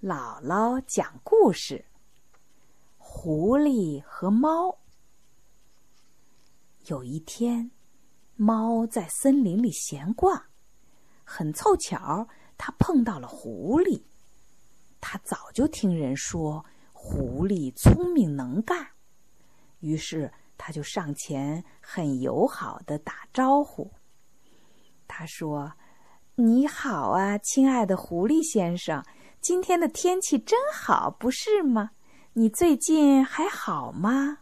姥姥讲故事：狐狸和猫。有一天，猫在森林里闲逛，很凑巧，它碰到了狐狸。它早就听人说狐狸聪明能干，于是它就上前很友好的打招呼。他说：“你好啊，亲爱的狐狸先生。”今天的天气真好，不是吗？你最近还好吗？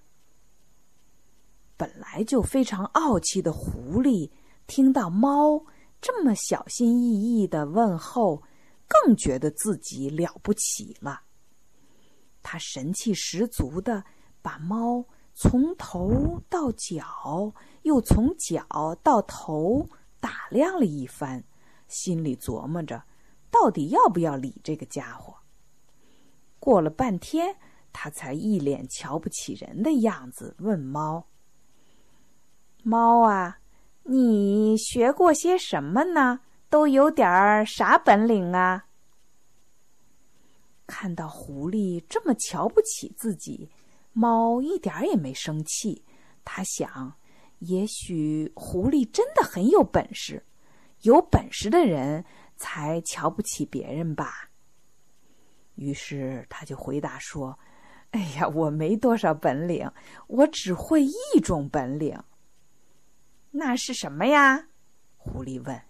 本来就非常傲气的狐狸，听到猫这么小心翼翼的问候，更觉得自己了不起了。他神气十足的把猫从头到脚，又从脚到头打量了一番，心里琢磨着。到底要不要理这个家伙？过了半天，他才一脸瞧不起人的样子，问猫：“猫啊，你学过些什么呢？都有点儿啥本领啊？”看到狐狸这么瞧不起自己，猫一点也没生气。他想，也许狐狸真的很有本事，有本事的人。才瞧不起别人吧。于是他就回答说：“哎呀，我没多少本领，我只会一种本领。那是什么呀？”狐狸问。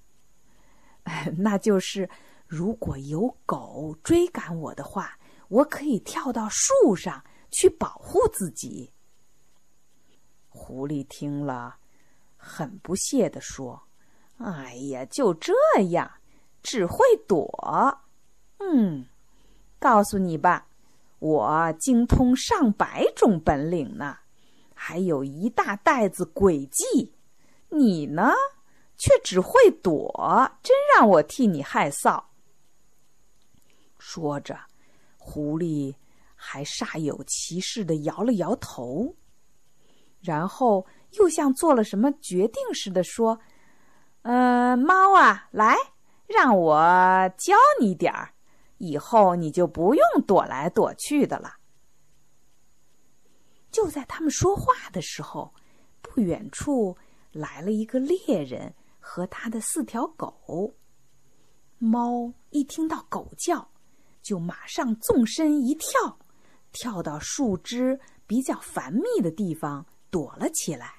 “那就是如果有狗追赶我的话，我可以跳到树上去保护自己。”狐狸听了，很不屑地说：“哎呀，就这样。”只会躲，嗯，告诉你吧，我精通上百种本领呢，还有一大袋子诡计。你呢，却只会躲，真让我替你害臊。说着，狐狸还煞有其事的摇了摇头，然后又像做了什么决定似的说：“嗯，猫啊，来。”让我教你点儿，以后你就不用躲来躲去的了。就在他们说话的时候，不远处来了一个猎人和他的四条狗。猫一听到狗叫，就马上纵身一跳，跳到树枝比较繁密的地方躲了起来。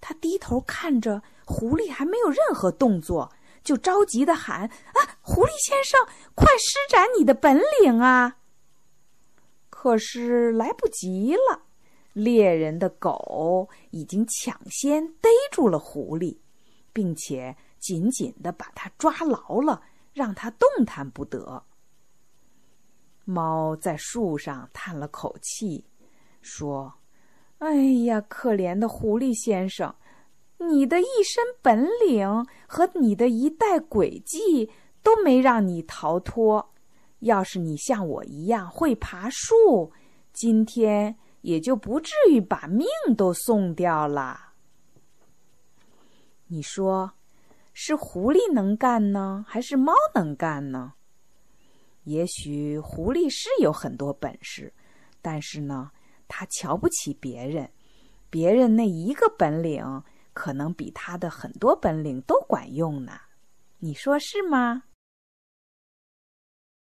他低头看着狐狸，还没有任何动作。就着急的喊：“啊，狐狸先生，快施展你的本领啊！”可是来不及了，猎人的狗已经抢先逮住了狐狸，并且紧紧的把它抓牢了，让它动弹不得。猫在树上叹了口气，说：“哎呀，可怜的狐狸先生。”你的一身本领和你的一代诡计都没让你逃脱。要是你像我一样会爬树，今天也就不至于把命都送掉了。你说，是狐狸能干呢，还是猫能干呢？也许狐狸是有很多本事，但是呢，他瞧不起别人，别人那一个本领。可能比他的很多本领都管用呢，你说是吗？